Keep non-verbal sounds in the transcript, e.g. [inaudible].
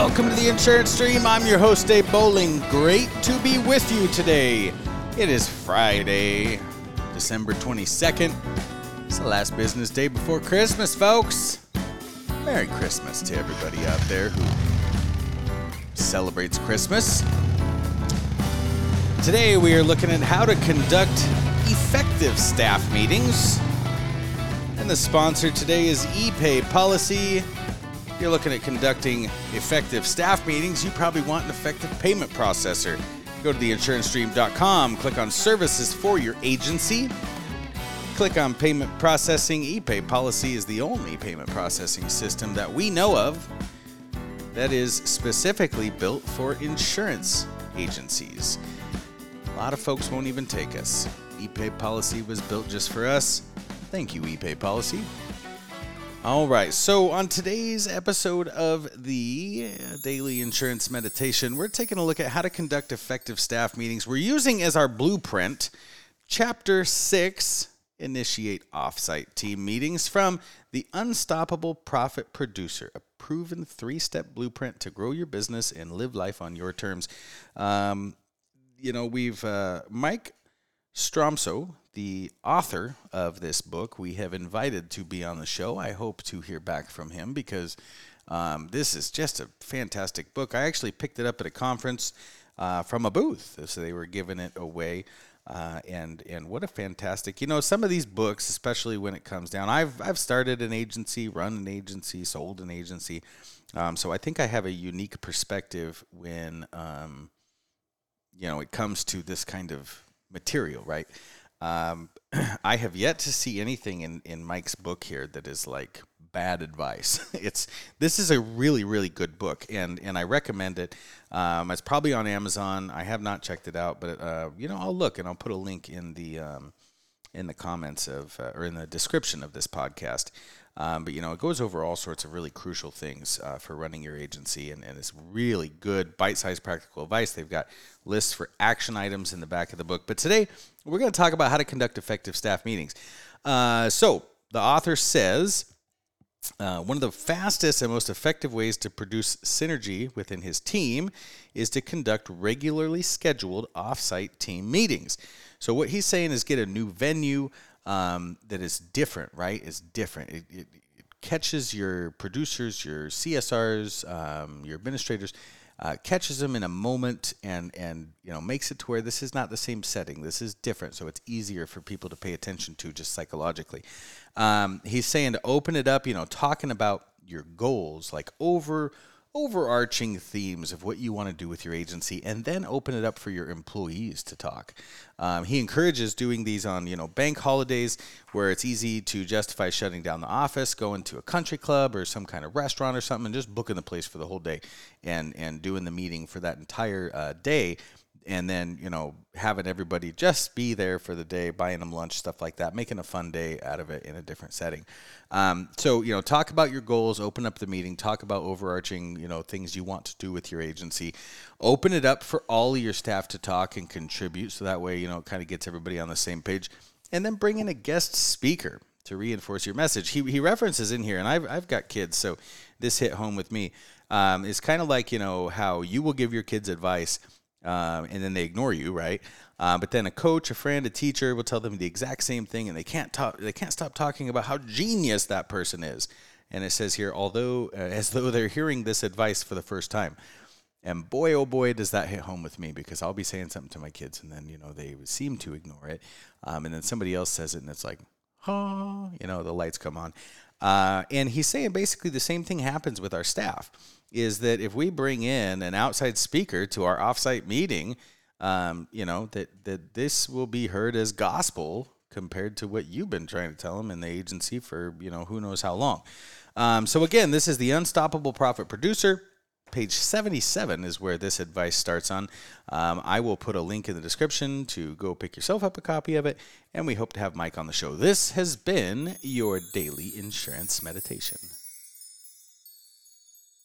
Welcome to the Insurance Dream. I'm your host, Abe Bowling. Great to be with you today. It is Friday, December 22nd. It's the last business day before Christmas, folks. Merry Christmas to everybody out there who celebrates Christmas. Today, we are looking at how to conduct effective staff meetings. And the sponsor today is ePay Policy. You're looking at conducting effective staff meetings, you probably want an effective payment processor. Go to theinsurancedream.com, click on services for your agency, click on payment processing. ePay Policy is the only payment processing system that we know of that is specifically built for insurance agencies. A lot of folks won't even take us. ePay Policy was built just for us. Thank you, ePay Policy. All right, so on today's episode of the Daily Insurance Meditation, we're taking a look at how to conduct effective staff meetings. We're using as our blueprint Chapter 6 Initiate Offsite Team Meetings from The Unstoppable Profit Producer, a proven three step blueprint to grow your business and live life on your terms. Um, you know, we've, uh, Mike Stromsoe, the author of this book, we have invited to be on the show. I hope to hear back from him because um, this is just a fantastic book. I actually picked it up at a conference uh, from a booth, so they were giving it away. Uh, and and what a fantastic you know some of these books especially when it comes down I've I've started an agency run an agency sold an agency um, so I think I have a unique perspective when um, you know it comes to this kind of material right um, [clears throat] I have yet to see anything in, in Mike's book here that is like bad advice. [laughs] It's this is a really really good book, and and I recommend it. Um, it's probably on Amazon. I have not checked it out, but uh, you know I'll look and I'll put a link in the um, in the comments of uh, or in the description of this podcast. Um, but you know, it goes over all sorts of really crucial things uh, for running your agency, and, and it's really good, bite-sized, practical advice. They've got lists for action items in the back of the book. But today, we're going to talk about how to conduct effective staff meetings. Uh, so the author says. Uh, one of the fastest and most effective ways to produce synergy within his team is to conduct regularly scheduled offsite team meetings. So, what he's saying is get a new venue, um, that is different, right? Is different. It, it, it, catches your producers, your CSRs, um, your administrators, uh, catches them in a moment, and and you know makes it to where this is not the same setting. This is different, so it's easier for people to pay attention to just psychologically. Um, he's saying to open it up, you know, talking about your goals, like over overarching themes of what you want to do with your agency and then open it up for your employees to talk. Um, he encourages doing these on, you know, bank holidays where it's easy to justify shutting down the office, going to a country club or some kind of restaurant or something and just booking the place for the whole day and, and doing the meeting for that entire uh, day and then you know having everybody just be there for the day buying them lunch stuff like that making a fun day out of it in a different setting. Um, so you know talk about your goals open up the meeting talk about overarching you know things you want to do with your agency. Open it up for all of your staff to talk and contribute so that way you know it kind of gets everybody on the same page. And then bring in a guest speaker to reinforce your message. He, he references in here and I've, I've got kids so this hit home with me. Um, it's kind of like you know how you will give your kids advice um, and then they ignore you, right? Uh, but then a coach, a friend, a teacher will tell them the exact same thing, and they can't talk. They can't stop talking about how genius that person is. And it says here, although uh, as though they're hearing this advice for the first time. And boy, oh boy, does that hit home with me because I'll be saying something to my kids, and then you know they seem to ignore it, um, and then somebody else says it, and it's like, huh, you know, the lights come on. Uh, and he's saying basically the same thing happens with our staff is that if we bring in an outside speaker to our offsite meeting, um, you know, that, that this will be heard as gospel compared to what you've been trying to tell them in the agency for, you know, who knows how long. Um, so again, this is the Unstoppable Profit Producer. Page 77 is where this advice starts on. Um, I will put a link in the description to go pick yourself up a copy of it, and we hope to have Mike on the show. This has been your daily insurance meditation.